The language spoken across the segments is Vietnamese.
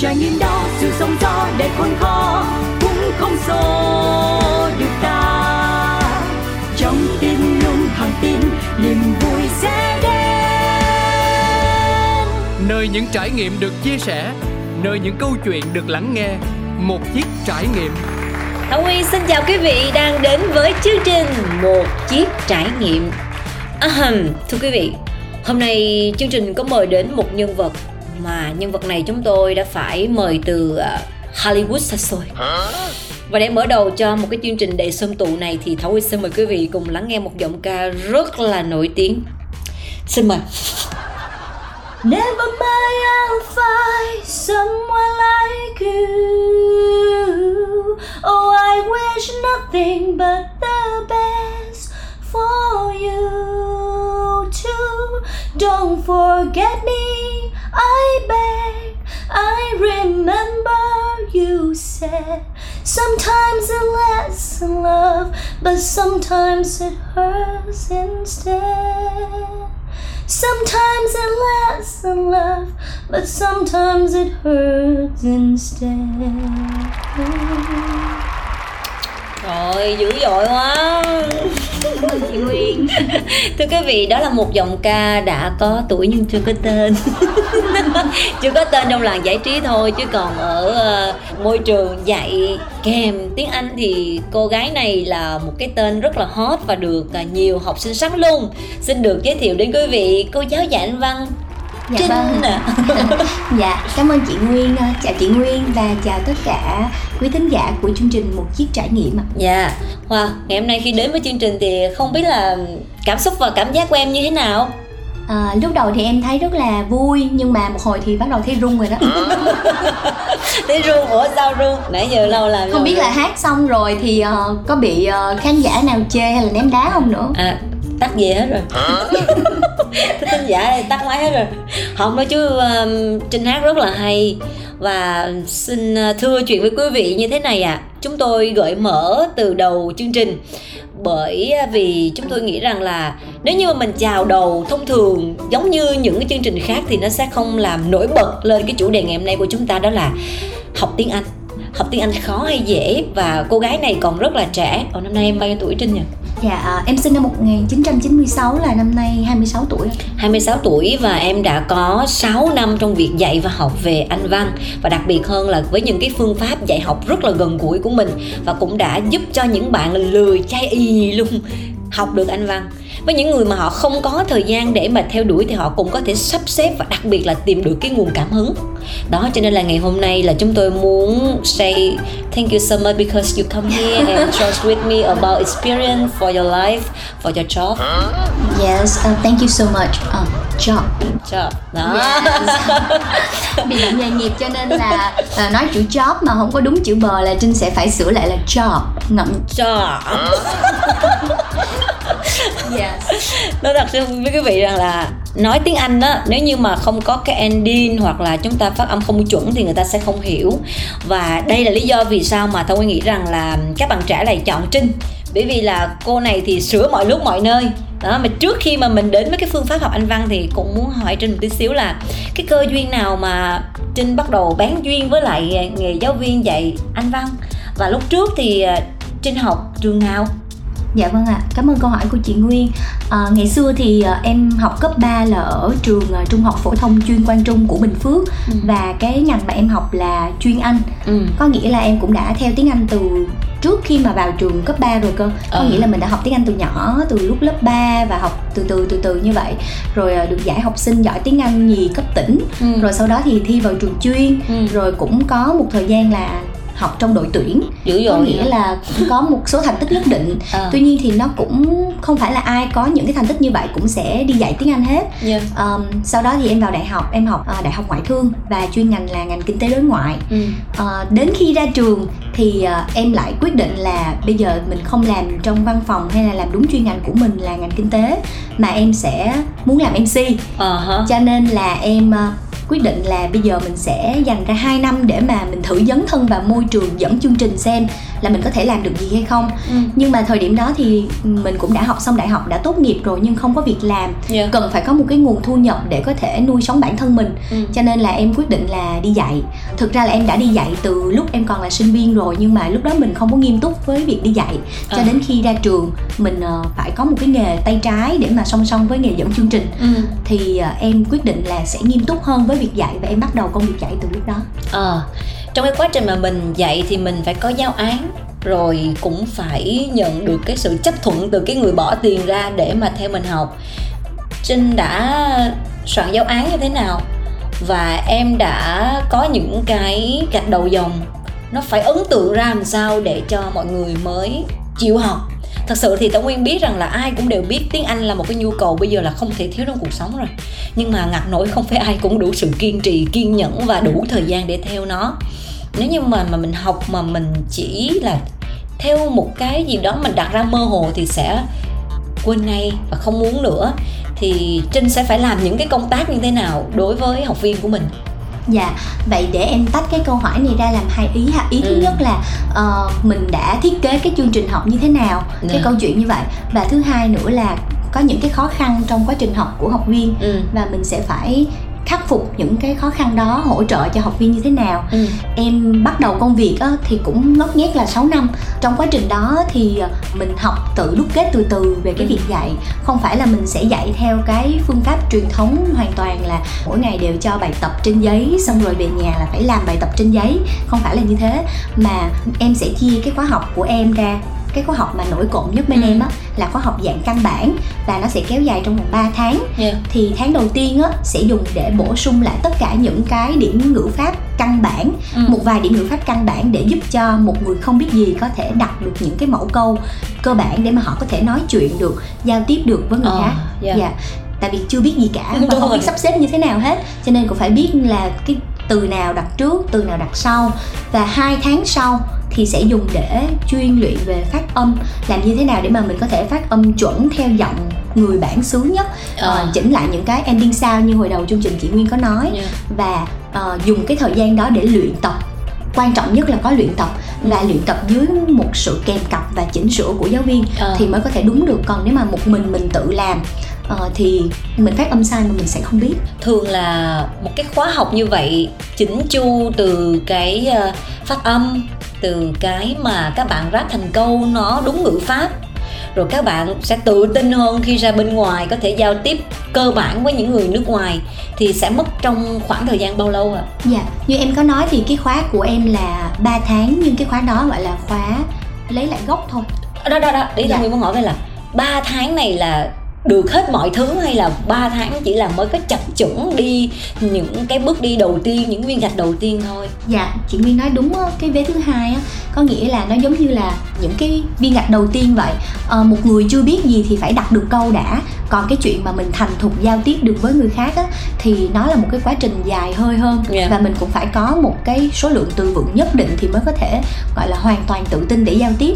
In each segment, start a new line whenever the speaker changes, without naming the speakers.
trải nghiệm đó sự sống gió để khôn khó cũng không xô được ta. Trong tim luôn thẳng tin niềm vui sẽ đến.
Nơi những trải nghiệm được chia sẻ nơi những câu chuyện được lắng nghe một chiếc trải nghiệm.
Thảo Nguyên xin chào quý vị đang đến với chương trình Một chiếc trải nghiệm. Ahem, Thưa quý vị, hôm nay chương trình có mời đến một nhân vật mà nhân vật này chúng tôi đã phải mời từ uh, Hollywood xa xôi. Và để mở đầu cho một cái chương trình đầy sơm tụ này thì Thảo Nguyên xin mời quý vị cùng lắng nghe một giọng ca rất là nổi tiếng. Xin mời.
Never mind, I'll find someone like you. Oh, I wish nothing but the best for you too. Don't forget me, I beg. I remember you said sometimes it lasts in love, but sometimes it hurts instead. Sometimes it lasts in love, but sometimes it hurts instead.
Rồi, dữ dội quá. Chị Nguyên Thưa quý vị, đó là một giọng ca đã có tuổi nhưng chưa có tên. Chưa có tên trong làng giải trí thôi Chứ còn ở uh, môi trường dạy kèm tiếng Anh thì cô gái này là một cái tên rất là hot Và được uh, nhiều học sinh sẵn luôn Xin được giới thiệu đến quý vị cô giáo dạy Anh Văn
Dạ
Trinh
vâng.
à.
Dạ, cảm ơn chị Nguyên, ờ, chào chị Nguyên và chào tất cả quý thính giả của chương trình Một Chiếc Trải Nghiệm ạ.
Dạ, wow, ngày hôm nay khi đến với chương trình thì không biết là cảm xúc và cảm giác của em như thế nào?
À, lúc đầu thì em thấy rất là vui nhưng mà một hồi thì bắt đầu thấy run rồi đó.
Thấy run, ủa sao run? Nãy giờ lâu làm
Không biết là hát xong rồi thì ờ, có bị ờ, khán giả nào chê hay là ném đá không nữa.
À, tắt về hết rồi. Thích thính giả tắt máy hết rồi. Không nói chứ um, Trinh hát rất là hay. Và xin uh, thưa chuyện với quý vị như thế này ạ. À. Chúng tôi gợi mở từ đầu chương trình. Bởi vì chúng tôi nghĩ rằng là nếu như mà mình chào đầu thông thường giống như những cái chương trình khác thì nó sẽ không làm nổi bật lên cái chủ đề ngày hôm nay của chúng ta đó là học tiếng Anh. Học tiếng Anh khó hay dễ và cô gái này còn rất là trẻ. Ồ, năm nay em bao nhiêu tuổi Trinh nhỉ?
Dạ, à, em sinh năm 1996 là năm nay 26 tuổi.
26 tuổi và em đã có 6 năm trong việc dạy và học về Anh văn và đặc biệt hơn là với những cái phương pháp dạy học rất là gần gũi của mình và cũng đã giúp cho những bạn lười chai y luôn học được Anh văn. Với những người mà họ không có thời gian để mà theo đuổi thì họ cũng có thể sắp xếp và đặc biệt là tìm được cái nguồn cảm hứng. Đó cho nên là ngày hôm nay là chúng tôi muốn say thank you so much because you come here and trust with me about experience for your life, for your job.
Yes, uh, thank you so much. Uh, job.
Job. Đó.
Vì bạn nghề nghiệp cho nên là ờ, nói chữ job mà không có đúng chữ bờ là Trinh sẽ phải sửa lại là job. Ngậm
Job.
yes.
nói thật sự với quý vị rằng là nói tiếng Anh á, nếu như mà không có cái ending hoặc là chúng ta phát âm không chuẩn thì người ta sẽ không hiểu. Và đây là lý do vì sao mà tôi nghĩ rằng là các bạn trẻ lại chọn Trinh. Bởi vì là cô này thì sửa mọi lúc mọi nơi. Đó, mà trước khi mà mình đến với cái phương pháp học Anh văn thì cũng muốn hỏi Trinh một tí xíu là cái cơ duyên nào mà Trinh bắt đầu bán duyên với lại nghề giáo viên dạy Anh văn? Và lúc trước thì à, Trinh học trường nào?
Dạ vâng ạ, cảm ơn câu hỏi của chị Nguyên à, Ngày xưa thì à, em học cấp 3 là ở trường à, Trung học phổ thông chuyên Quang Trung của Bình Phước
Ừ.
Và cái ngành mà em học là chuyên Anh
ừ.
Có nghĩa là em cũng đã theo tiếng Anh từ trước khi mà vào trường cấp 3 rồi cơ Có
Ờ.
nghĩa là mình đã học tiếng Anh từ nhỏ, từ lúc lớp 3 và học từ từ từ từ như vậy Rồi à, được giải học sinh giỏi tiếng Anh nhì cấp tỉnh
Ừ.
Rồi sau đó thì thi vào trường chuyên
Ừ.
Rồi cũng có một thời gian là học trong đội tuyển.
Dữ
có
dội
nghĩa là cũng có một số thành tích nhất định.
À.
tuy nhiên thì nó cũng không phải là ai có những cái thành tích như vậy cũng sẽ đi dạy tiếng anh hết.
Yeah.
um, sau đó thì em vào đại học em học à, đại học ngoại thương và chuyên ngành là ngành kinh tế đối ngoại.
Ừ.
Ờ, đến khi ra trường thì à, em lại quyết định là bây giờ mình không làm trong văn phòng hay là làm đúng chuyên ngành của mình là ngành kinh tế mà em sẽ muốn làm mc
hả?
Cho nên là em à, quyết định là bây giờ mình sẽ dành ra 2 năm để mà mình thử dấn thân vào môi trường dẫn chương trình xem là mình có thể làm được gì hay không
Ừ.
nhưng mà thời điểm đó thì mình cũng đã học xong đại học đã tốt nghiệp rồi nhưng không có việc làm
Yeah.
cần phải có một cái nguồn thu nhập để có thể nuôi sống bản thân mình
Ừ.
cho nên là em quyết định là đi dạy thực ra là em đã đi dạy từ lúc em còn là sinh viên rồi nhưng mà lúc đó mình không có nghiêm túc với việc đi dạy cho
À.
đến khi ra trường mình ờ, phải có một cái nghề tay trái để mà song song với nghề dẫn chương trình
Ừ.
thì ờ, em quyết định là sẽ nghiêm túc hơn với việc dạy và em bắt đầu công việc dạy từ lúc đó?
Ờ, trong cái quá trình mà mình dạy thì mình phải có giáo án rồi cũng phải nhận được cái sự chấp thuận từ cái người bỏ tiền ra để mà theo mình học. Trinh đã soạn giáo án như thế nào? Và em đã có những cái gạch đầu dòng nó phải ấn tượng ra làm sao để cho mọi người mới chịu học? Thật sự thì tống nguyên biết rằng là ai cũng đều biết tiếng anh là một cái nhu cầu bây giờ là không thể thiếu trong cuộc sống rồi. Nhưng mà ngặt nổi không phải ai cũng đủ sự kiên trì, kiên nhẫn và đủ thời gian để theo nó. Nếu như mà mà mình học mà mình chỉ là theo một cái gì đó mình đặt ra mơ hồ thì sẽ quên ngay và không muốn nữa. Thì trinh sẽ phải làm những cái công tác như thế nào đối với học viên của mình?
Dạ, vậy để em tách cái câu hỏi này ra làm hai ý ha. Ý thứ
Ừ.
nhất là ờ, mình đã thiết kế cái chương trình học như thế nào, cái
Dạ.
câu chuyện như vậy. Và thứ hai nữa là có những cái khó khăn trong quá trình học của học viên
ừ
và mình sẽ phải khắc phục những cái khó khăn đó, hỗ trợ cho học viên như thế nào.
ừ.
Em bắt đầu công việc á, thì cũng ngót nghét là 6 năm. Trong quá trình đó thì ờ, mình học tự đúc kết từ từ về cái
Ừ.
việc dạy. Không phải là mình sẽ dạy theo cái phương pháp truyền thống hoàn toàn là mỗi ngày đều cho bài tập trên giấy Xong rồi về nhà là phải làm bài tập trên giấy. Không phải là như thế Mà em sẽ chia cái khóa học của em ra cái khóa học mà nổi cộm nhất bên
Ừ.
em á là khóa học dạng căn bản và nó sẽ kéo dài trong vòng 3 tháng
yeah.
thì tháng đầu tiên á sẽ dùng để bổ sung lại tất cả những cái điểm ngữ pháp căn bản
Ừ.
một vài điểm ngữ pháp căn bản để giúp cho một người không biết gì có thể đặt được những cái mẫu câu cơ bản để mà họ có thể nói chuyện được giao tiếp được với người
Ờ,
khác
dạ.
dạ tại vì chưa biết gì cả và không biết sắp xếp như thế nào hết cho nên cũng phải biết là cái từ nào đặt trước từ nào đặt sau và hai tháng sau thì sẽ dùng để chuyên luyện về phát âm. Làm như thế nào để mà mình có thể phát âm chuẩn theo giọng người bản xứ nhất?
Ờ.
Ờ, chỉnh lại những cái ending sound như hồi đầu chương trình chị Nguyên có nói.
Yeah.
và ờ, dùng cái thời gian đó để luyện tập. Quan trọng nhất là có luyện tập. Và luyện tập dưới một sự kèm cặp và chỉnh sửa của giáo viên
Ờ.
thì mới có thể đúng được. Còn nếu mà một mình mình tự làm ờ, thì mình phát âm sai mà mình sẽ không biết.
Thường là một cái khóa học như vậy chỉnh chu từ cái ờ, phát âm từ cái mà các bạn ráp thành câu nó đúng ngữ pháp rồi các bạn sẽ tự tin hơn khi ra bên ngoài có thể giao tiếp cơ bản với những người nước ngoài thì sẽ mất trong khoảng thời gian bao lâu ạ?
dạ như em có nói thì cái khóa của em là 3 tháng nhưng cái khóa đó gọi là khóa lấy lại gốc thôi
Đó đó đó, ý
Dạ.
là Nguyên muốn hỏi về là 3 tháng này là được hết mọi thứ hay là 3 tháng chỉ là mới có chập chững đi những cái bước đi đầu tiên, những viên gạch đầu tiên thôi.
Dạ, chị Nguyên nói đúng á, cái vế thứ hai á, có nghĩa là nó giống như là những cái viên gạch đầu tiên vậy. Ờ, một người chưa biết gì thì phải đặt được câu đã, còn cái chuyện mà mình thành thục giao tiếp được với người khác á, thì nó là một cái quá trình dài hơi hơn
Dạ.
và mình cũng phải có một cái số lượng từ vựng nhất định thì mới có thể gọi là hoàn toàn tự tin để giao tiếp.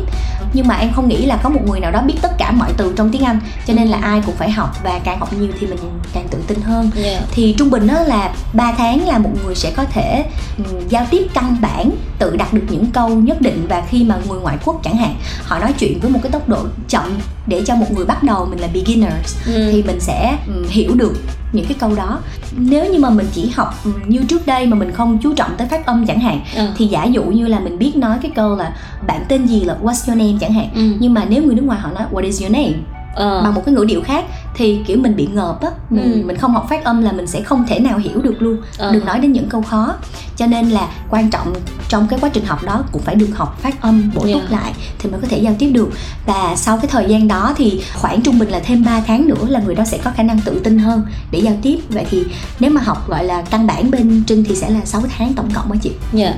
Nhưng mà em không nghĩ là có một người nào đó biết tất cả mọi từ trong tiếng Anh, cho nên là ai cũng phải học và càng học nhiều thì mình càng tự tin hơn
Yeah.
thì trung bình đó là 3 tháng là một người sẽ có thể ừm, giao tiếp căn bản tự đặt được những câu nhất định và khi mà người ngoại quốc chẳng hạn họ nói chuyện với một cái tốc độ chậm để cho một người bắt đầu mình là beginners
Ừ.
thì mình sẽ ừm, hiểu được những cái câu đó nếu như mà mình chỉ học ừm, như trước đây mà mình không chú trọng tới phát âm chẳng hạn
Ờ.
thì giả dụ như là mình biết nói cái câu là bạn tên gì là what's your name chẳng hạn
Ừ.
nhưng mà nếu người nước ngoài họ nói what is your name
Ờ.
bằng một cái ngữ điệu khác thì kiểu mình bị ngợp á mình
Ừ.
mình không học phát âm là mình sẽ không thể nào hiểu được luôn
Ờ.
đừng nói đến những câu khó cho nên là quan trọng trong cái quá trình học đó cũng phải được học phát âm bổ túc
Yeah.
lại thì mới có thể giao tiếp được và sau cái thời gian đó thì khoảng trung bình là thêm 3 tháng nữa là người đó sẽ có khả năng tự tin hơn để giao tiếp vậy thì nếu mà học gọi là căn bản bên Trinh thì sẽ là 6 tháng tổng cộng á chị
Dạ.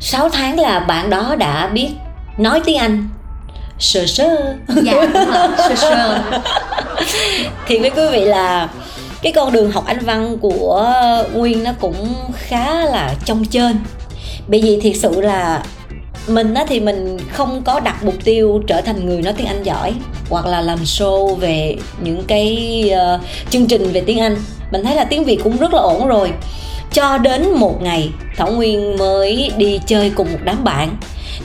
6 tháng là bạn đó đã biết nói tiếng Anh sơ sơ.
Dạ rồi. Sơ.
Thì với quý vị là cái con đường học Anh văn của Nguyên nó cũng khá là trong trên bởi vì thiệt sự là mình á thì mình không có đặt mục tiêu trở thành người nói tiếng Anh giỏi hoặc là làm show về những cái ờ, chương trình về tiếng Anh. Mình thấy là tiếng Việt cũng rất là ổn rồi. Cho đến một ngày thảo nguyên mới đi chơi cùng một đám bạn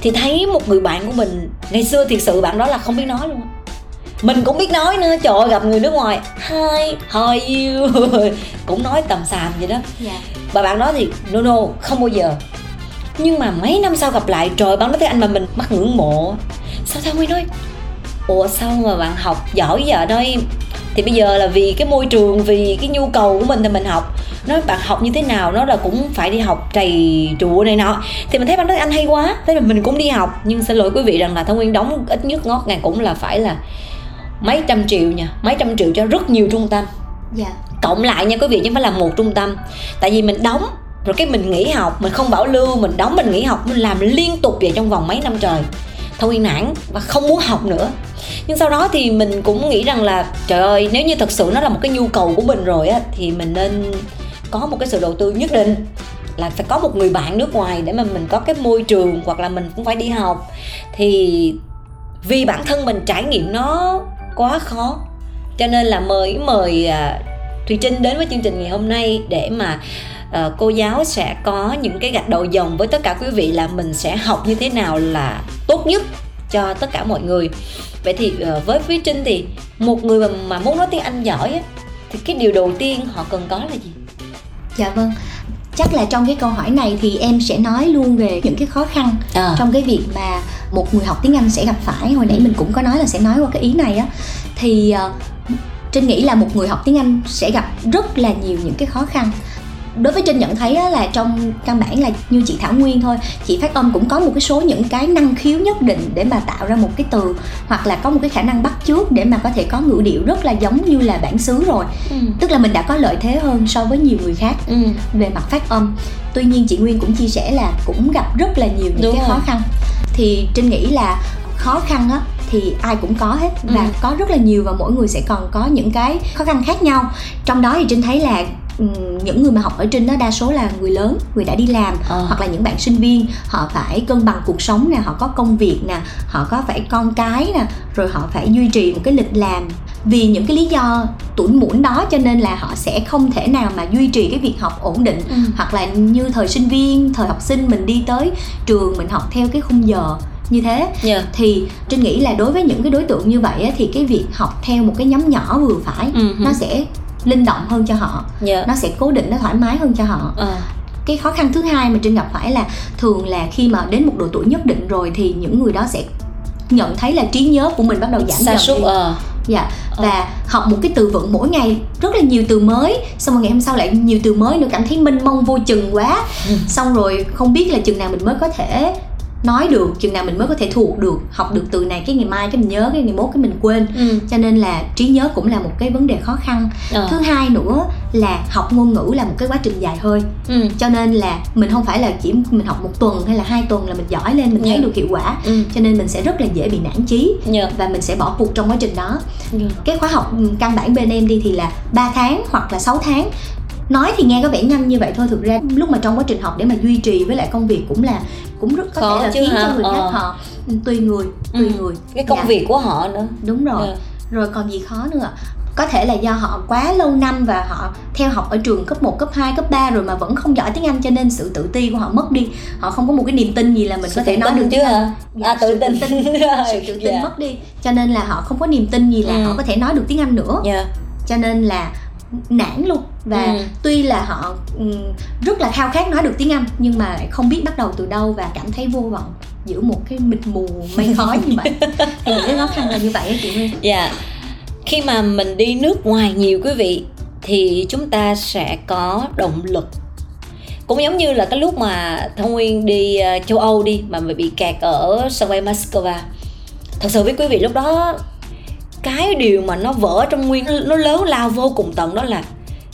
thì thấy một người bạn của mình ngày xưa thiệt sự bạn đó là không biết nói luôn mình cũng biết nói nữa trời ơi, gặp người nước ngoài hi how are you? Cũng nói tầm xàm vậy đó.
Dạ.
Và bạn đó thì no no không bao giờ. Nhưng mà mấy năm sau gặp lại trời bạn nói tiếng anh mà mình mắc ngưỡng mộ. Sao thao nguyên nói ủa sao mà bạn học giỏi giờ nói thì bây giờ là vì cái môi trường vì cái nhu cầu của mình thì mình học. Nói bạn học như thế nào nó là cũng phải đi học trầy trụ này nọ. Thì mình thấy bạn nói anh hay quá thế là mình cũng đi học. Nhưng xin lỗi quý vị rằng là thao nguyên đóng ít nhất ngót ngàn cũng là phải là mấy trăm triệu nha mấy trăm triệu cho rất nhiều trung tâm.
Dạ.
Cộng lại nha quý vị chứ phải là một trung tâm. Tại vì mình đóng rồi cái mình nghỉ học mình không bảo lưu mình đóng mình nghỉ học mình làm liên tục vậy trong vòng mấy năm trời thôi nguyên nản và không muốn học nữa. Nhưng sau đó thì mình cũng nghĩ rằng là trời ơi nếu như thật sự nó là một cái nhu cầu của mình rồi á thì mình nên có một cái sự đầu tư nhất định là phải có một người bạn nước ngoài để mà mình có cái môi trường hoặc là mình cũng phải đi học. Thì vì bản thân mình trải nghiệm nó quá khó cho nên là mời mời uh, Thùy Trinh đến với chương trình ngày hôm nay để mà ờ, cô giáo sẽ có những cái gạch đầu dòng với tất cả quý vị là mình sẽ học như thế nào là tốt nhất cho tất cả mọi người. Vậy thì ờ, với Thùy Trinh thì một người mà, mà muốn nói tiếng Anh giỏi á, thì cái điều đầu tiên họ cần có là gì?
Dạ vâng. Chắc là trong cái câu hỏi này thì em sẽ nói luôn về những cái khó khăn
à,
trong cái việc mà một người học tiếng Anh sẽ gặp phải. Hồi nãy mình cũng có nói là sẽ nói qua cái ý này á. Thì ờ, Trinh nghĩ là một người học tiếng Anh sẽ gặp rất là nhiều những cái khó khăn đối với Trinh nhận thấy á, là trong căn bản là như chị Thảo Nguyên thôi chị phát âm cũng có một cái số những cái năng khiếu nhất định để mà tạo ra một cái từ hoặc là có một cái khả năng bắt chước để mà có thể có ngữ điệu rất là giống như là bản xứ rồi.
Ừ,
tức là mình đã có lợi thế hơn so với nhiều người khác
ừ,
về mặt phát âm. Tuy nhiên chị nguyên cũng chia sẻ là cũng gặp rất là nhiều những
Đúng
cái
rồi.
khó khăn. Thì trinh nghĩ là khó khăn á thì ai cũng có hết và
Ừ.
có rất là nhiều và mỗi người sẽ còn có những cái khó khăn khác nhau. Trong đó thì trinh thấy là những người mà học ở trên đó đa số là người lớn người đã đi làm
Ờ.
hoặc là những bạn sinh viên họ phải cân bằng cuộc sống nè họ có công việc nè họ có phải con cái nè rồi họ phải duy trì một cái lịch làm vì những cái lý do tuổi muộn đó cho nên là họ sẽ không thể nào mà duy trì cái việc học ổn định
ừ.
hoặc là như thời sinh viên thời học sinh mình đi tới trường mình học theo cái khung giờ như thế
Dạ.
thì trinh nghĩ là đối với những cái đối tượng như vậy á, thì cái việc học theo một cái nhóm nhỏ vừa phải
hử.
nó sẽ linh động hơn cho họ
Dạ.
nó sẽ cố định nó thoải mái hơn cho họ
Ờ,
cái khó khăn thứ hai mà trinh gặp phải là thường là khi mà đến một độ tuổi nhất định rồi thì những người đó sẽ nhận thấy là trí nhớ của mình bắt đầu giảm
sa
dần
sút
đi.
ờ
dạ
Ờ.
và học một cái từ vựng mỗi ngày rất là nhiều từ mới xong rồi ngày hôm sau lại nhiều từ mới nữa cảm thấy mênh mông vô chừng quá
Ừ.
xong rồi không biết là chừng nào mình mới có thể nói được chừng nào mình mới có thể thuộc được học được từ này cái ngày mai cái mình nhớ cái ngày mốt cái mình quên
ừ.
cho nên là trí nhớ cũng là một cái vấn đề khó khăn
Ờ.
thứ hai nữa là học ngôn ngữ là một cái quá trình dài hơi
ừ.
cho nên là mình không phải là chỉ mình học một tuần hay là hai tuần là mình giỏi lên mình thấy
Dạ.
được hiệu quả
ừ.
cho nên mình sẽ rất là dễ bị nản chí
Dạ.
và mình sẽ bỏ cuộc trong quá trình đó
Dạ.
cái khóa học ừ, căn bản bên em đi thì là 3 tháng hoặc là 6 tháng nói thì nghe có vẻ nhanh như vậy thôi thực ra lúc mà trong quá trình học để mà duy trì với lại công việc cũng là cũng rất có
Khó
thể là khiến
hả?
cho người khác
Ờ.
họ ừ, tùy người tùy
Ừ.
người
cái công
Dạ,
việc của họ nữa
đúng rồi
Dạ.
rồi còn gì khó nữa có thể là do họ quá lâu năm và họ theo học ở trường cấp 1, cấp 2, cấp 3 rồi mà vẫn không giỏi tiếng Anh cho nên sự tự ti của họ mất đi họ không có một cái niềm tin gì là mình
Sự
có thể nói được
chứ hả
Dạ,
à tự tin
tự tin sự tự tin
Dạ.
mất đi cho nên là họ không có niềm tin gì là
Ừ.
họ có thể nói được tiếng Anh nữa
Dạ.
cho nên là nản luôn và
Ừ.
tuy là họ ừm, rất là khao khát nói được tiếng Anh nhưng mà lại không biết bắt đầu từ đâu và cảm thấy vô vọng giữa một cái mịt mù mây khói như vậy thì cái khó khăn là như vậy chị Nguyên
Dạ. Khi mà mình đi nước ngoài nhiều quý vị thì chúng ta sẽ có động lực. Cũng giống như là cái lúc mà Thông Nguyên đi ờ, châu Âu đi mà mình bị kẹt ở sân bay Moscow. Thật sự với quý vị lúc đó cái điều mà nó vỡ trong Nguyên nó lớn lao vô cùng tận đó là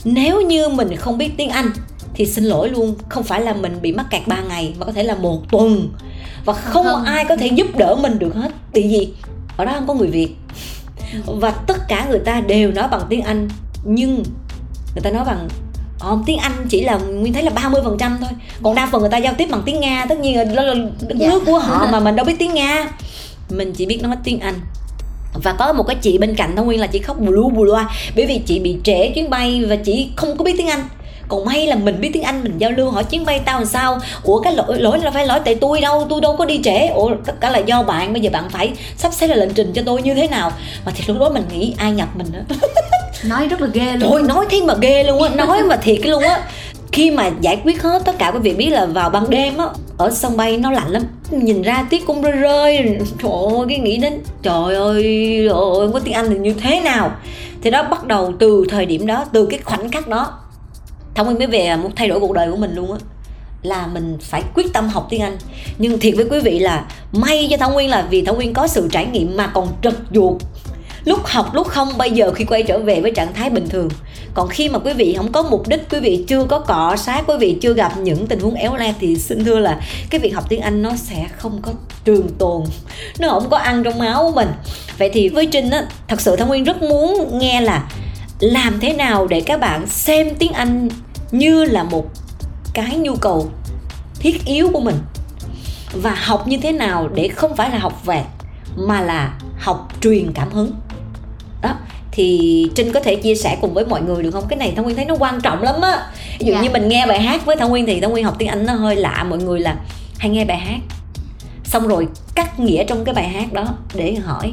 nếu như mình không biết tiếng Anh thì xin lỗi luôn không phải là mình bị mắc kẹt 3 ngày mà có thể là một tuần. Và không
Không.
ai có thể giúp đỡ mình được hết tại vì ở đó không có người Việt. Và tất cả người ta đều nói bằng tiếng Anh nhưng người ta nói bằng Ờ, tiếng Anh chỉ là nguyên thấy là 30% thôi. Còn đa phần người ta giao tiếp bằng tiếng Nga tất nhiên là đó là đất
Dạ.
nước của họ mà mình đâu biết tiếng Nga. Mình chỉ biết nói tiếng Anh và có một cái chị bên cạnh Thông Nguyên là chị khóc bù lu bù loa. Bởi vì chị bị trễ chuyến bay và chị không có biết tiếng Anh. Còn may là mình biết tiếng anh mình giao lưu hỏi chuyến bay tao làm sao. Ủa cái lỗi lỗi là phải lỗi tại tôi đâu tôi đâu có đi trễ. Ủa tất cả là do bạn bây giờ bạn phải sắp xếp là lệnh trình cho tôi như thế nào. Mà thì lúc đó mình nghĩ ai nhập mình nữa
nói rất là ghê luôn.
Trời nói thế mà ghê luôn á nói mà thiệt luôn á khi mà giải quyết hết tất cả quý vị biết là vào ban đêm á, ở sân bay nó lạnh lắm. Nhìn ra tuyết cũng rơi rơi. Trời ơi, cái nghĩ đến, trời ơi trời ơi có tiếng anh là như thế nào? Thì đó, bắt đầu từ thời điểm đó, từ cái khoảnh khắc đó, thông nguyên mới về muốn thay đổi cuộc đời của mình luôn á. Là mình phải quyết tâm học tiếng Anh. Nhưng thiệt với quý vị là may cho Thảo Nguyên là vì Thảo Nguyên có sự trải nghiệm mà còn trật ruột lúc học, lúc không, bây giờ khi quay trở về với trạng thái bình thường. Còn khi mà quý vị không có mục đích, quý vị chưa có cọ sát, quý vị chưa gặp những tình huống éo le thì xin thưa là cái việc học tiếng anh nó sẽ không có trường tồn. Nó không có ăn trong máu của mình. Vậy thì với trinh á, thật sự thông nguyên rất muốn nghe là làm thế nào để các bạn xem tiếng anh như là một cái nhu cầu thiết yếu của mình. Và học như thế nào để không phải là học vẹt, mà là học truyền cảm hứng thì trinh có thể chia sẻ cùng với mọi người được không? Cái này thông nguyên thấy nó quan trọng lắm á. Ví dụ
Dạ.
như mình nghe bài hát với thông nguyên thì thông nguyên học tiếng anh nó hơi lạ mọi người là hay nghe bài hát? Xong rồi cắt nghĩa trong cái bài hát đó để hỏi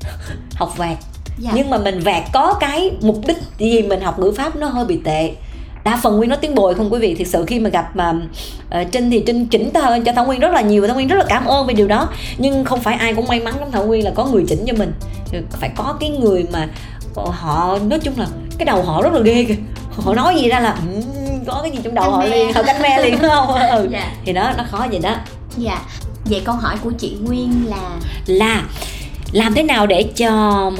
học vẹt
dạ.
nhưng mà mình vẹt có cái mục đích gì mình học ngữ pháp nó hơi bị tệ đa phần nguyên nói tiếng bồi không quý vị thực sự khi mà gặp mà uh, trinh thì trinh chỉnh hơn cho thảo nguyên rất là nhiều và thảo nguyên rất là cảm ơn về điều đó nhưng không phải ai cũng may mắn lắm thảo nguyên là có người chỉnh cho mình phải có cái người mà họ nói chung là cái đầu họ rất là ghê kìa họ nói gì ra là "Ừ, có cái gì trong đầu họ
me."
liền họ canh me liền đúng không ừ.
Dạ.
thì đó nó khó vậy đó
dạ vậy câu hỏi của chị nguyên là
là làm thế nào để cho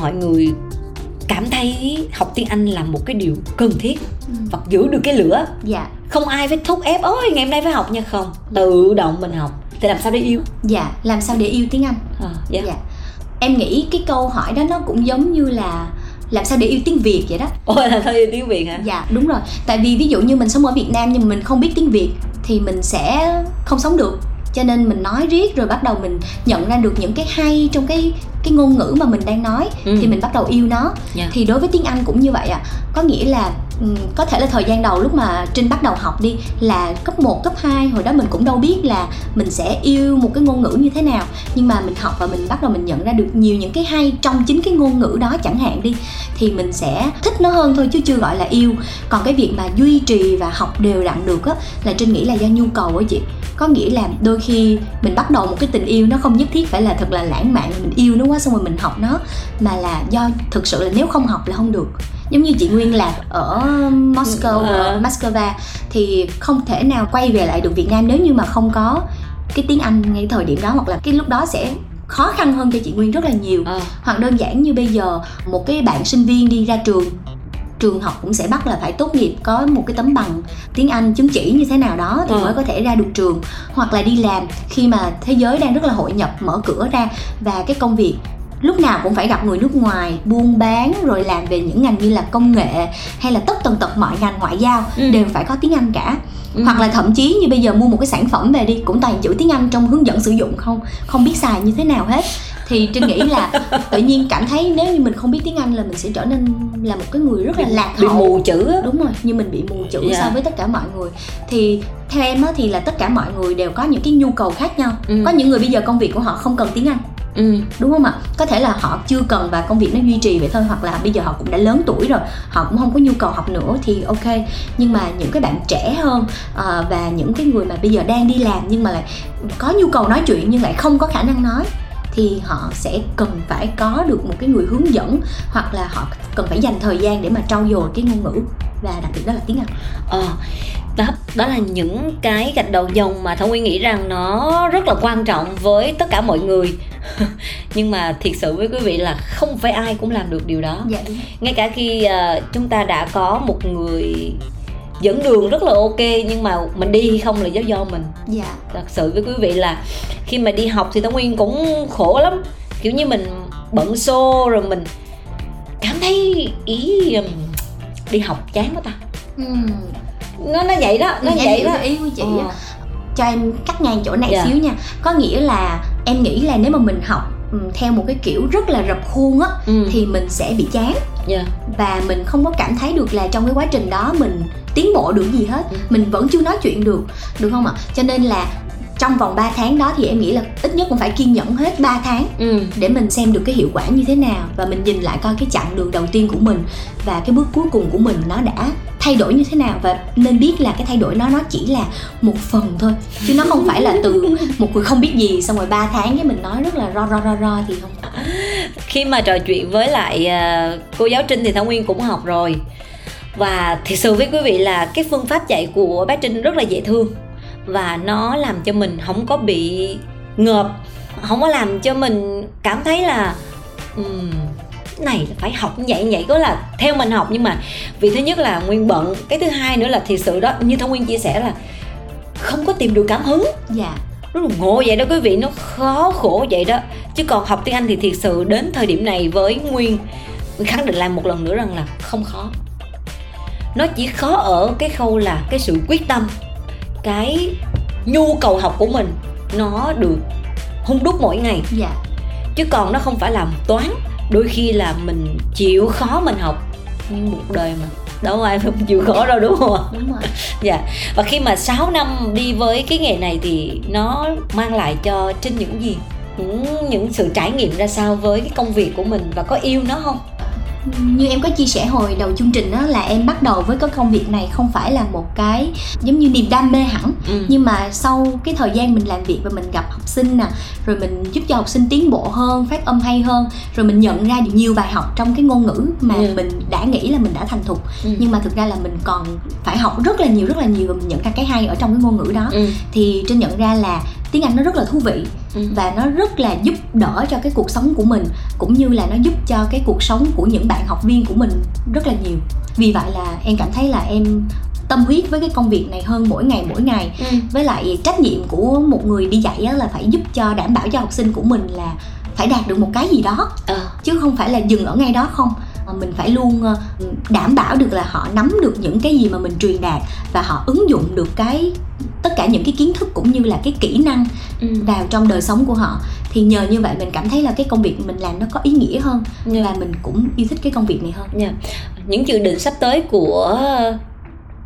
mọi người cảm thấy học tiếng Anh là một cái điều cần thiết
Ừ.
và giữ được cái lửa.
Dạ.
Không ai phải thúc ép ôi ngày hôm nay phải học nha. Không tự động mình học. Thì làm sao để yêu?
Dạ làm sao để yêu tiếng anh?
À, dạ.
dạ. Em nghĩ cái câu hỏi đó nó cũng giống như là làm sao để yêu tiếng việt vậy đó.
Ôi là sao yêu tiếng việt hả?
Dạ đúng rồi. Tại vì ví dụ như mình sống ở việt nam nhưng mà mình không biết tiếng việt thì mình sẽ không sống được cho nên mình nói riết rồi bắt đầu mình nhận ra được những cái hay trong cái cái ngôn ngữ mà mình đang nói
Ừ.
thì mình bắt đầu yêu nó
Dạ.
thì đối với tiếng anh cũng như vậy à có nghĩa là Ừ, có thể là thời gian đầu lúc mà trinh bắt đầu học đi là cấp 1, cấp 2 hồi đó mình cũng đâu biết là mình sẽ yêu một cái ngôn ngữ như thế nào. Nhưng mà mình học và mình bắt đầu mình nhận ra được nhiều những cái hay trong chính cái ngôn ngữ đó chẳng hạn đi thì mình sẽ thích nó hơn thôi chứ chưa gọi là yêu. Còn cái việc mà duy trì và học đều đặn được á là trinh nghĩ là do nhu cầu á chị. Có nghĩa là đôi khi mình bắt đầu một cái tình yêu nó không nhất thiết phải là thật là lãng mạn mình yêu nó quá xong rồi mình học nó mà là do thực sự là nếu không học là không được giống như chị Nguyên là ở Moscow
Ờ.
ở Moscow thì không thể nào quay về lại được Việt Nam nếu như mà không có cái tiếng Anh ngay thời điểm đó hoặc là cái lúc đó sẽ khó khăn hơn cho chị Nguyên rất là nhiều
Ờ.
hoặc đơn giản như bây giờ một cái bạn sinh viên đi ra trường trường học cũng sẽ bắt là phải tốt nghiệp có một cái tấm bằng tiếng Anh chứng chỉ như thế nào đó thì
Ờ.
mới có thể ra được trường hoặc là đi làm khi mà thế giới đang rất là hội nhập mở cửa ra và cái công việc lúc nào cũng phải gặp người nước ngoài buôn bán rồi làm về những ngành như là công nghệ hay là tất tần tật mọi ngành ngoại giao
Ừ.
đều phải có tiếng Anh cả
Ừ.
hoặc là thậm chí như bây giờ mua một cái sản phẩm về đi cũng toàn chữ tiếng Anh trong hướng dẫn sử dụng không không biết xài như thế nào hết thì trinh nghĩ là tự nhiên cảm thấy nếu như mình không biết tiếng Anh là mình sẽ trở nên là một cái người rất là lạc
bị
hậu
mù chữ á
đúng rồi như mình bị mù chữ
Dạ.
so với tất cả mọi người thì theo em á, thì là tất cả mọi người đều có những cái nhu cầu khác nhau
Ừ.
có những người bây giờ công việc của họ không cần tiếng Anh
ừ.
đúng không ạ? Có thể là họ chưa cần và công việc nó duy trì vậy thôi hoặc là bây giờ họ cũng đã lớn tuổi rồi họ cũng không có nhu cầu học nữa thì ok. Nhưng mà những cái bạn trẻ hơn ờ, và những cái người mà bây giờ đang đi làm nhưng mà lại có nhu cầu nói chuyện nhưng lại không có khả năng nói thì họ sẽ cần phải có được một cái người hướng dẫn hoặc là họ cần phải dành thời gian để mà trau dồi cái ngôn ngữ và đặc biệt đó là tiếng Anh.
Ờ, đó, đó là những cái gạch đầu dòng mà Thảo Nguyên nghĩ rằng nó rất là quan trọng với tất cả mọi người nhưng mà thiệt sự với quý vị là không phải ai cũng làm được điều đó.
Dạ đúng.
Ngay cả khi ờ, chúng ta đã có một người dẫn đường rất là ok nhưng mà mình đi hay không là do do mình.
Dạ.
Thật sự với quý vị là khi mà đi học thì Tống Nguyên cũng khổ lắm. Kiểu như mình bận xô rồi mình cảm thấy ý đi học chán quá ta.
Ừm.
nó nó vậy đó nó vậy đó.
ý của chị á. Cho em cắt ngang chỗ này
Dạ.
xíu nha. Có nghĩa là em nghĩ là nếu mà mình học ừm, theo một cái kiểu rất là rập khuôn á
ừ.
thì mình sẽ bị chán
dạ
và mình không có cảm thấy được là trong cái quá trình đó mình tiến bộ được gì hết
Ừ.
mình vẫn chưa nói chuyện được được không ạ cho nên là trong vòng 3 tháng đó thì em nghĩ là ít nhất cũng phải kiên nhẫn hết 3 tháng
ừ.
để mình xem được cái hiệu quả như thế nào và mình nhìn lại coi cái chặng đường đầu tiên của mình và cái bước cuối cùng của mình nó đã thay đổi như thế nào và nên biết là cái thay đổi nó nó chỉ là một phần thôi. Chứ nó không phải là từ một người không biết gì xong rồi 3 tháng cái mình nói rất là ro ro ro ro thì không
khi mà trò chuyện với lại à, cô giáo Trinh thì Thảo Nguyên cũng học rồi. Và thật sự với quý vị là cái phương pháp dạy của bé Trinh rất là dễ thương và nó làm cho mình không có bị ngợp không có làm cho mình cảm thấy là um, này là phải học như vậy như vậy có là theo mình học. Nhưng mà vì thứ nhất là nguyên bận cái thứ hai nữa là thiệt sự đó như thông nguyên chia sẻ là không có tìm được cảm hứng.
Dạ.
Nó là ngộ vậy đó quý vị nó khó khổ vậy đó. Chứ còn học tiếng anh thì thiệt sự đến thời điểm này với nguyên nguyên khẳng định lại một lần nữa rằng là không khó. Nó chỉ khó ở cái khâu là cái sự quyết tâm cái nhu cầu học của mình nó được hung đúc mỗi ngày.
Dạ.
Chứ còn nó không phải là một toán đôi khi là mình chịu khó mình học. Nhưng một đời mà đâu ai không chịu khó đâu đúng không ạ?
Đúng rồi.
Dạ. Và khi mà 6 năm đi với cái nghề này thì nó mang lại cho Trinh những gì? Những những sự trải nghiệm ra sao với cái công việc của mình và có yêu nó không?
Như em có chia sẻ hồi đầu chương trình đó là em bắt đầu với cái công việc này không phải là một cái giống như niềm đam mê hẳn
Ừ.
nhưng mà sau cái thời gian mình làm việc và mình gặp học sinh nè rồi mình giúp cho học sinh tiến bộ hơn phát âm hay hơn rồi mình nhận ra được nhiều bài học trong cái ngôn ngữ mà
Ừ.
mình đã nghĩ là mình đã thành thục
Ừ.
nhưng mà thực ra là mình còn phải học rất là nhiều rất là nhiều và mình nhận ra cái hay ở trong cái ngôn ngữ đó
Ừ.
thì trinh nhận ra là tiếng anh nó rất là thú vị
Ừ.
và nó rất là giúp đỡ cho cái cuộc sống của mình cũng như là nó giúp cho cái cuộc sống của những bạn học viên của mình rất là nhiều vì vậy là em cảm thấy là em tâm huyết với cái công việc này hơn mỗi ngày mỗi ngày
Ừ.
với lại trách nhiệm của một người đi dạy á là phải giúp cho đảm bảo cho học sinh của mình là phải đạt được một cái gì đó
Ờ.
chứ không phải là dừng ở ngay đó không mình phải luôn ờ, đảm bảo được là họ nắm được những cái gì mà mình truyền đạt và họ ứng dụng được cái tất cả những cái kiến thức cũng như là cái kỹ năng
Ừ.
vào trong đời sống của họ thì nhờ như vậy mình cảm thấy là cái công việc mình làm nó có ý nghĩa hơn
Dạ.
và mình cũng yêu thích cái công việc này hơn
Dạ. Những dự định sắp tới của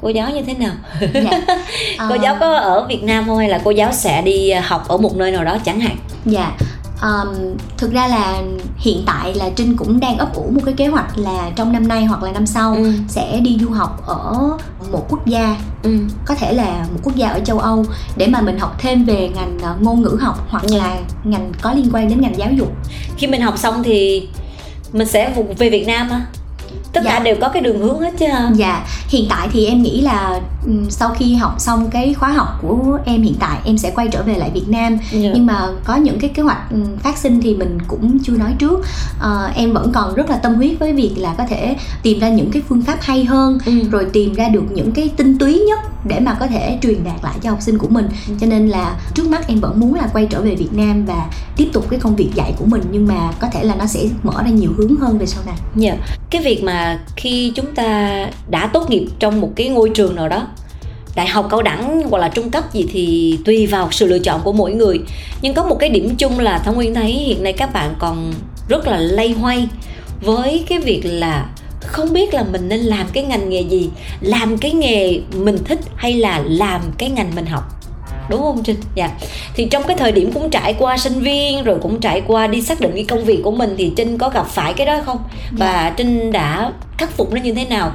cô giáo như thế nào?
dạ.
Cô
Ờ,
giáo có ở Việt Nam không hay là cô giáo sẽ đi học ở một nơi nào đó chẳng hạn?
Dạ um, Thực ra là hiện tại là Trinh cũng đang ấp ủ một cái kế hoạch là trong năm nay hoặc là năm sau
Ừ.
sẽ đi du học ở một quốc gia
Ừ.
có thể là một quốc gia ở châu Âu để mà mình học thêm về ngành ờ, ngôn ngữ học hoặc
Dạ.
là ngành có liên quan đến ngành giáo dục
Khi mình học xong thì mình sẽ về Việt Nam á. Tất
Dạ.
cả đều có cái đường hướng hết chứ ha.
Dạ, hiện tại thì em nghĩ là sau khi học xong cái khóa học của em hiện tại em sẽ quay trở về lại Việt Nam
Dạ.
nhưng mà có những cái kế hoạch ừm, phát sinh thì mình cũng chưa nói trước Ờ, em vẫn còn rất là tâm huyết với việc là có thể tìm ra những cái phương pháp hay hơn
Ừ.
rồi tìm ra được những cái tinh túy nhất để mà có thể truyền đạt lại cho học sinh của mình
Ừ.
cho nên là trước mắt em vẫn muốn là quay trở về Việt Nam và tiếp tục cái công việc dạy của mình nhưng mà có thể là nó sẽ mở ra nhiều hướng hơn về sau này
Dạ. Cái việc mà khi chúng ta đã tốt nghiệp trong một cái ngôi trường nào đó đại học cao đẳng hoặc là trung cấp gì thì tùy vào sự lựa chọn của mỗi người. Nhưng có một cái điểm chung là thông nguyên thấy hiện nay các bạn còn rất là lay hoay với cái việc là không biết là mình nên làm cái ngành nghề gì làm cái nghề mình thích hay là làm cái ngành mình học. Đúng không trinh? Dạ. Thì trong cái thời điểm cũng trải qua sinh viên rồi cũng trải qua đi xác định cái công việc của mình thì trinh có gặp phải cái đó không? Và trinh đã khắc phục nó như thế nào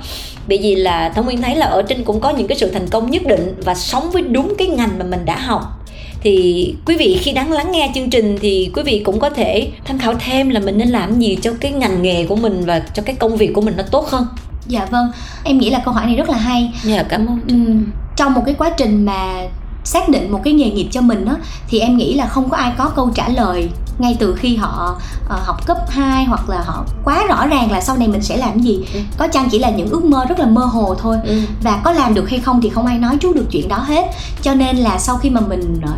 bởi vì là thông nguyên thấy là ở trinh cũng có những cái sự thành công nhất định và sống với đúng cái ngành mà mình đã học. Thì quý vị khi đáng lắng nghe chương trình thì quý vị cũng có thể tham khảo thêm là mình nên làm gì cho cái ngành nghề của mình và cho cái công việc của mình nó tốt hơn.
Dạ vâng, em nghĩ là câu hỏi này rất là hay.
Dạ cảm ơn.
Ừm, trong một cái quá trình mà xác định một cái nghề nghiệp cho mình á thì em nghĩ là không có ai có câu trả lời ngay từ khi họ ờ, học cấp 2 hoặc là họ quá rõ ràng là sau này mình sẽ làm gì
Ừ.
có chăng chỉ là những ước mơ rất là mơ hồ thôi
ừ.
và có làm được hay không thì không ai nói trước được chuyện đó hết cho nên là sau khi mà mình ờ,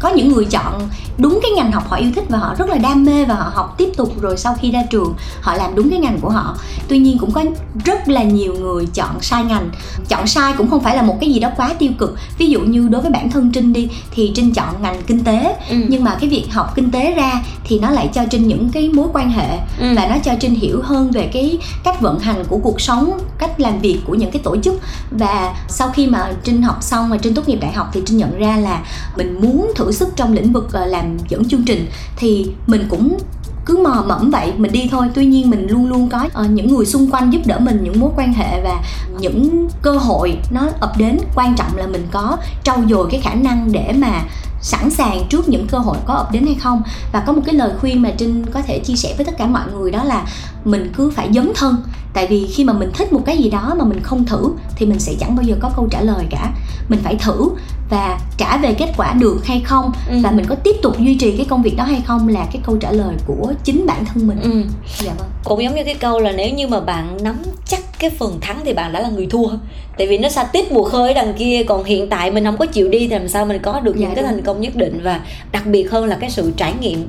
có những người chọn đúng cái ngành học họ yêu thích và họ rất là đam mê và họ học tiếp tục rồi sau khi ra trường họ làm đúng cái ngành của họ. Tuy nhiên cũng có rất là nhiều người chọn sai ngành. Chọn sai cũng không phải là một cái gì đó quá tiêu cực. Ví dụ như đối với bản thân trinh đi thì trinh chọn ngành kinh tế.
Ừ.
nhưng mà cái việc học kinh tế ra thì nó lại cho trinh những cái mối quan hệ
Ừ.
và nó cho trinh hiểu hơn về cái cách vận hành của cuộc sống cách làm việc của những cái tổ chức. Và sau khi mà trinh học xong và trinh tốt nghiệp đại học thì trinh nhận ra là mình muốn thử sức trong lĩnh vực ờ, làm dẫn chương trình. Thì mình cũng cứ mò mẫm vậy mình đi thôi. Tuy nhiên mình luôn luôn có ờ, những người xung quanh giúp đỡ mình những mối quan hệ và những cơ hội nó ập đến. Quan trọng là mình có trau dồi cái khả năng để mà sẵn sàng trước những cơ hội có ập đến hay không. Và có một cái lời khuyên mà trinh có thể chia sẻ với tất cả mọi người đó là mình cứ phải dấn thân. Tại vì khi mà mình thích một cái gì đó mà mình không thử thì mình sẽ chẳng bao giờ có câu trả lời cả mình phải thử và trả về kết quả được hay không
Ừ.
và mình có tiếp tục duy trì cái công việc đó hay không là cái câu trả lời của chính bản thân mình.
Ừ.
dạ vâng.
Cũng giống như cái câu là nếu như mà bạn nắm chắc cái phần thắng thì bạn đã là người thua. Tại vì nó xa tiếp mùa khơi đằng kia còn hiện tại mình không có chịu đi thì làm sao mình có được
Dạ,
những cái thành công nhất định. Và đặc biệt hơn là cái sự trải nghiệm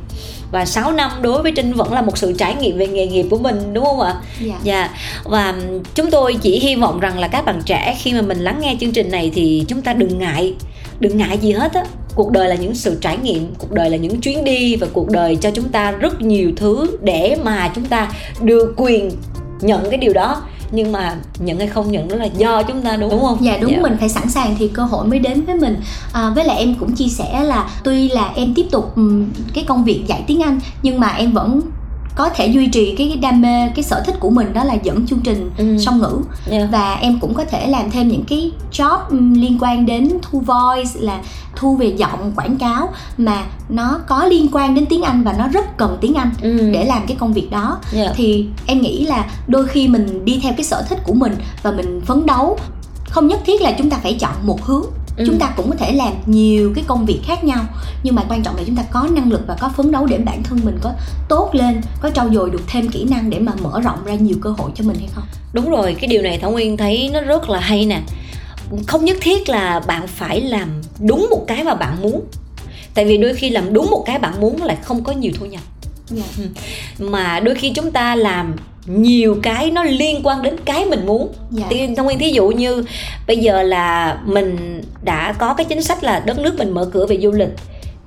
và 6 năm đối với Trinh vẫn là một sự trải nghiệm về nghề nghiệp của mình đúng không ạ?
dạ.
Dạ. Và chúng tôi chỉ hy vọng rằng là các bạn trẻ khi mà mình lắng nghe chương trình này thì chúng ta đừng ngại đừng ngại gì hết á. Cuộc đời là những sự trải nghiệm cuộc đời là những chuyến đi và cuộc đời cho chúng ta rất nhiều thứ để mà chúng ta được quyền nhận cái điều đó nhưng mà nhận hay không nhận đó là do chúng ta đúng đúng không?
Dạ đúng. Mình phải sẵn sàng thì cơ hội mới đến với mình. À, Với lại em cũng chia sẻ là Tuy là em tiếp tục cái công việc dạy tiếng Anh Nhưng mà em vẫn có thể duy trì cái đam mê, cái sở thích của mình đó là dẫn chương trình
Ừ.
song ngữ
Dạ.
và em cũng có thể làm thêm những cái job liên quan đến thu voice là thu về giọng quảng cáo mà nó có liên quan đến tiếng Anh và nó rất cần tiếng Anh
Ừ.
để làm cái công việc đó
Dạ.
thì em nghĩ là đôi khi mình đi theo cái sở thích của mình và mình phấn đấu không nhất thiết là chúng ta phải chọn một hướng
Ừ.
chúng ta cũng có thể làm nhiều cái công việc khác nhau nhưng mà quan trọng là chúng ta có năng lực và có phấn đấu để bản thân mình có tốt lên có trau dồi được thêm kỹ năng để mà mở rộng ra nhiều cơ hội cho mình hay không?
Đúng rồi, cái điều này Thảo Nguyên thấy nó rất là hay nè. Không nhất thiết là bạn phải làm đúng một cái mà bạn muốn. Tại vì đôi khi làm đúng một cái bạn muốn lại không có nhiều thu nhập.
Dạ.
Mà đôi khi chúng ta làm nhiều cái nó liên quan đến cái mình muốn.
Dạ.
thì thông nguyên thí dụ như bây giờ là mình đã có cái chính sách là đất nước mình mở cửa về du lịch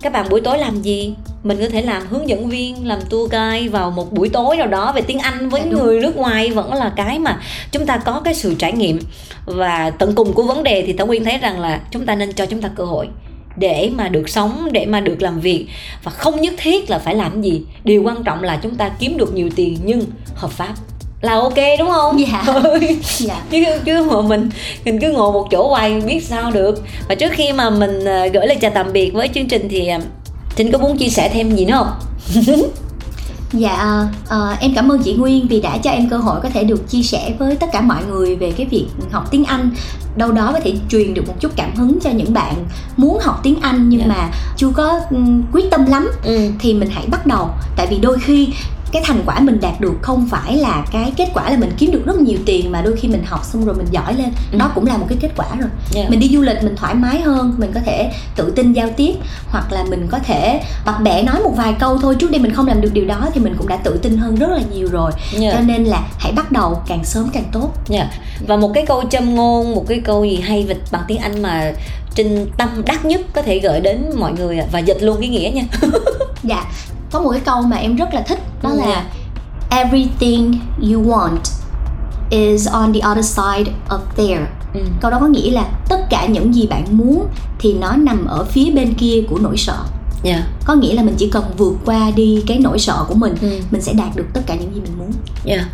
các bạn buổi tối làm gì? Mình có thể làm hướng dẫn viên làm tour guide vào một buổi tối nào đó về tiếng anh với
Dạ,
người nước ngoài vẫn là cái mà chúng ta có cái sự trải nghiệm. Và tận cùng của vấn đề thì thảo nguyên thấy rằng là chúng ta nên cho chúng ta cơ hội để mà được sống để mà được làm việc. Và không nhất thiết là phải làm gì. Điều quan trọng là chúng ta kiếm được nhiều tiền nhưng hợp pháp. Là ok đúng không?
Dạ. dạ.
Chứ chứ mà mình mình cứ ngồi một chỗ hoài biết sao được. Và trước khi mà mình ờ, gửi lời chào tạm biệt với chương trình thì ờ, Trinh có muốn chia sẻ thêm gì nữa không?
Dạ, ờ, em cảm ơn chị Nguyên vì đã cho em cơ hội có thể được chia sẻ với tất cả mọi người về cái việc học tiếng Anh đâu đó có thể truyền được một chút cảm hứng cho những bạn muốn học tiếng Anh nhưng
Dạ.
mà chưa có quyết tâm lắm
Ừ.
thì mình hãy bắt đầu tại vì đôi khi cái thành quả mình đạt được không phải là cái kết quả là mình kiếm được rất nhiều tiền mà đôi khi mình học xong rồi mình giỏi lên
Ừ.
đó cũng là một cái kết quả rồi
Dạ.
mình đi du lịch mình thoải mái hơn mình có thể tự tin giao tiếp hoặc là mình có thể bập bẹ nói một vài câu thôi trước đây mình không làm được điều đó thì mình cũng đã tự tin hơn rất là nhiều rồi
Dạ.
cho nên là hãy bắt đầu càng sớm càng tốt
Dạ. Và một cái câu châm ngôn, một cái câu gì hay vịt bằng tiếng Anh mà Trinh tâm đắc nhất có thể gửi đến mọi người và dịch luôn cái nghĩa nha.
dạ có một cái câu mà em rất là thích đó
Dạ.
là everything you want is on the other side of there
Ừ.
câu đó có nghĩa là tất cả những gì bạn muốn thì nó nằm ở phía bên kia của nỗi sợ
Dạ.
có nghĩa là mình chỉ cần vượt qua đi cái nỗi sợ của mình
Ừ.
mình sẽ đạt được tất cả những gì mình muốn
Dạ.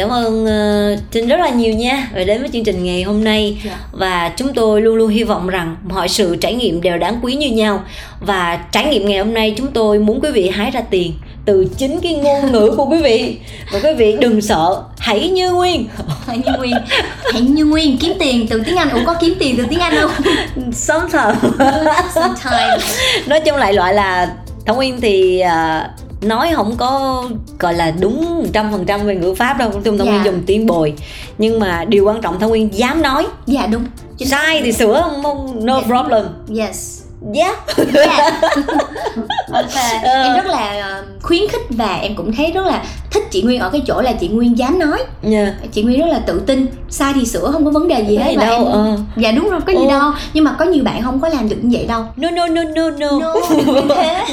Cảm ơn Trinh rất là nhiều nha về đến với chương trình ngày hôm nay.
Dạ.
và chúng tôi luôn luôn hy vọng rằng mọi sự trải nghiệm đều đáng quý như nhau. Và trải nghiệm ngày hôm nay chúng tôi muốn quý vị hái ra tiền từ chính cái ngôn ngữ của quý vị. Và quý vị đừng sợ hãy như nguyên.
Hãy như nguyên. Hãy như nguyên kiếm tiền từ tiếng anh. Ủa có kiếm tiền từ tiếng anh không?
Sometimes
sometimes.
Nói chung lại loại là thảo nguyên thì à, nói không có gọi là đúng trăm phần trăm về ngữ pháp đâu thảo
Dạ.
nguyên dùng tiếng bồi. Nhưng mà điều quan trọng thảo nguyên dám nói.
Dạ đúng. Chính
sai thì sửa không, no
Dạ.
problem.
Yes
yeah
Dạ. Ok. em rất là ờ, khuyến khích và em cũng thấy rất là thích chị Nguyên ở cái chỗ là chị Nguyên dám nói.
Yeah.
chị Nguyên rất là tự tin sai thì sửa không có vấn đề gì hết và
đâu,
em
ờ.
dạ đúng rồi có gì
Ừ.
đâu. Nhưng mà có nhiều bạn không có làm được như vậy đâu.
No no no no no.
No,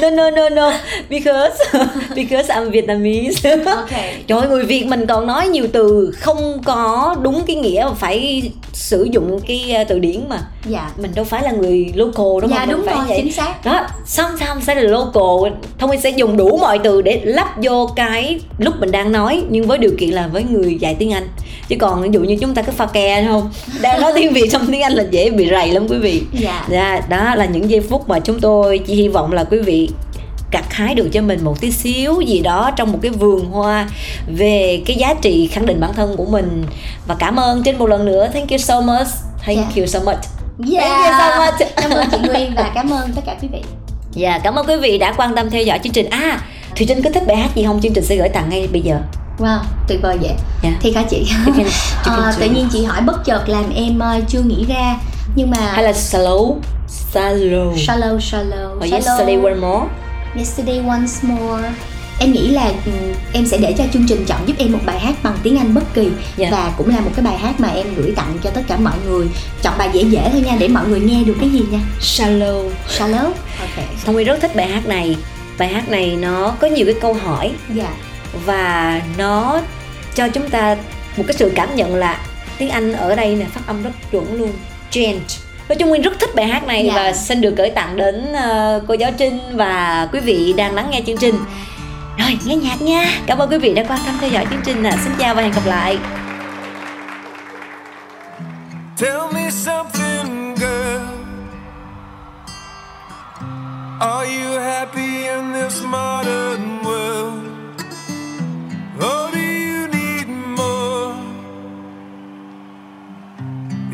no no no no. Because because I'm Vietnamese.
Ok.
Trời ơi, người Việt mình còn nói nhiều từ không có đúng cái nghĩa mà phải sử dụng cái uh, từ điển mà
dạ.
mình đâu phải là người local đúng
dạ
không? Mình
đúng
phải
rồi
vậy.
chính xác.
Đó sometimes sẽ là local. Thông minh sẽ dùng đủ mọi từ để lắp vô cái lúc mình đang nói nhưng với điều kiện là với người dạy tiếng anh. Chứ còn ví dụ như chúng ta cứ pha ke không? Đang nói tiếng việt xong tiếng anh là dễ bị rầy lắm quý vị.
Dạ.
Dạ đó là những giây phút mà chúng tôi chỉ hy vọng là quý vị gặt hái được cho mình một tí xíu gì đó trong một cái vườn hoa về cái giá trị khẳng định bản thân của mình và cảm ơn trên một lần nữa thank you so much thank
Dạ.
you so much
dạ
Thank you so much.
cảm ơn chị Nguyên và cảm ơn tất cả quý vị
Dạ, cảm ơn quý vị đã quan tâm theo dõi chương trình. À, Thùy Trinh có thích bài hát gì không? Chương trình sẽ gửi tặng ngay bây giờ.
wow tuyệt vời vậy
Dạ.
thì hả chị Ờ,
Kim
tự nhiên chị hỏi bất chợt làm em ờ, chưa nghĩ ra nhưng mà
Hay là slow, slow.
shallow shallow
Or yesterday one more.
Yesterday once more em nghĩ là ừ, em sẽ để cho chương trình chọn giúp em một bài hát bằng tiếng Anh bất kỳ
Dạ.
và cũng là một cái bài hát mà em gửi tặng cho tất cả mọi người chọn bài dễ dễ thôi nha để mọi người nghe được cái gì nha
Shallow.
shallow ok
Thông Nguyên rất thích bài hát này. Bài hát này nó có nhiều cái câu hỏi
dạ
và nó cho chúng ta một cái sự cảm nhận là tiếng Anh ở đây nè phát âm rất chuẩn luôn. Change. Nói chung Nguyên rất thích bài hát này
Dạ.
và xin được gửi tặng đến ờ, cô giáo Trinh và quý vị đang lắng nghe chương trình. Rồi, nghe nhạc nha. Cảm ơn quý vị đã quan tâm theo dõi chương trình. ạ. Xin chào và hẹn gặp lại.
Tell me something, girl. Are you happy in this modern world? Or do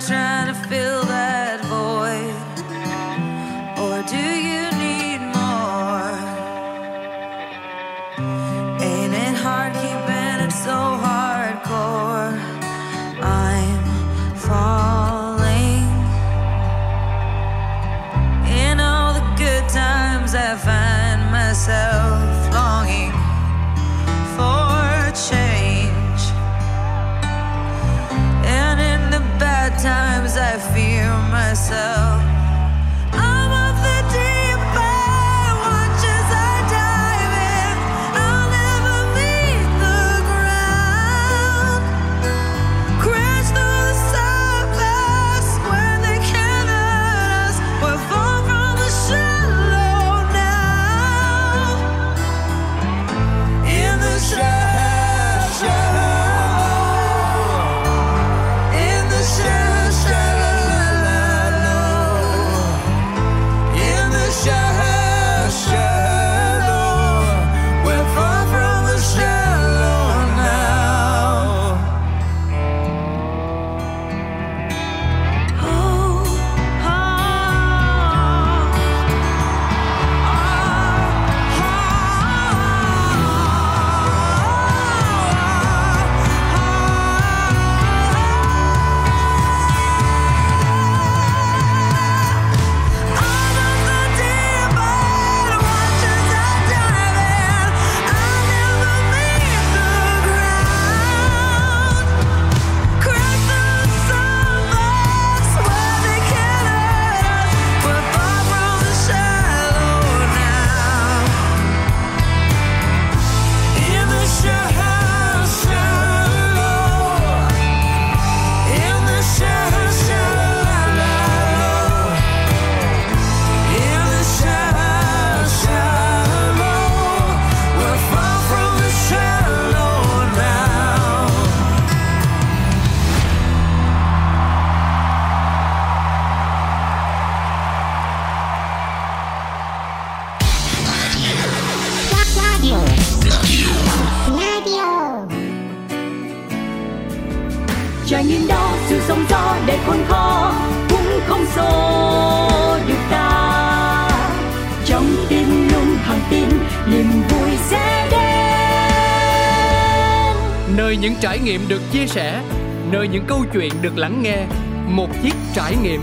Trying to fill
nghiệm được chia sẻ, nơi những câu chuyện được lắng nghe, một chiếc trải nghiệm.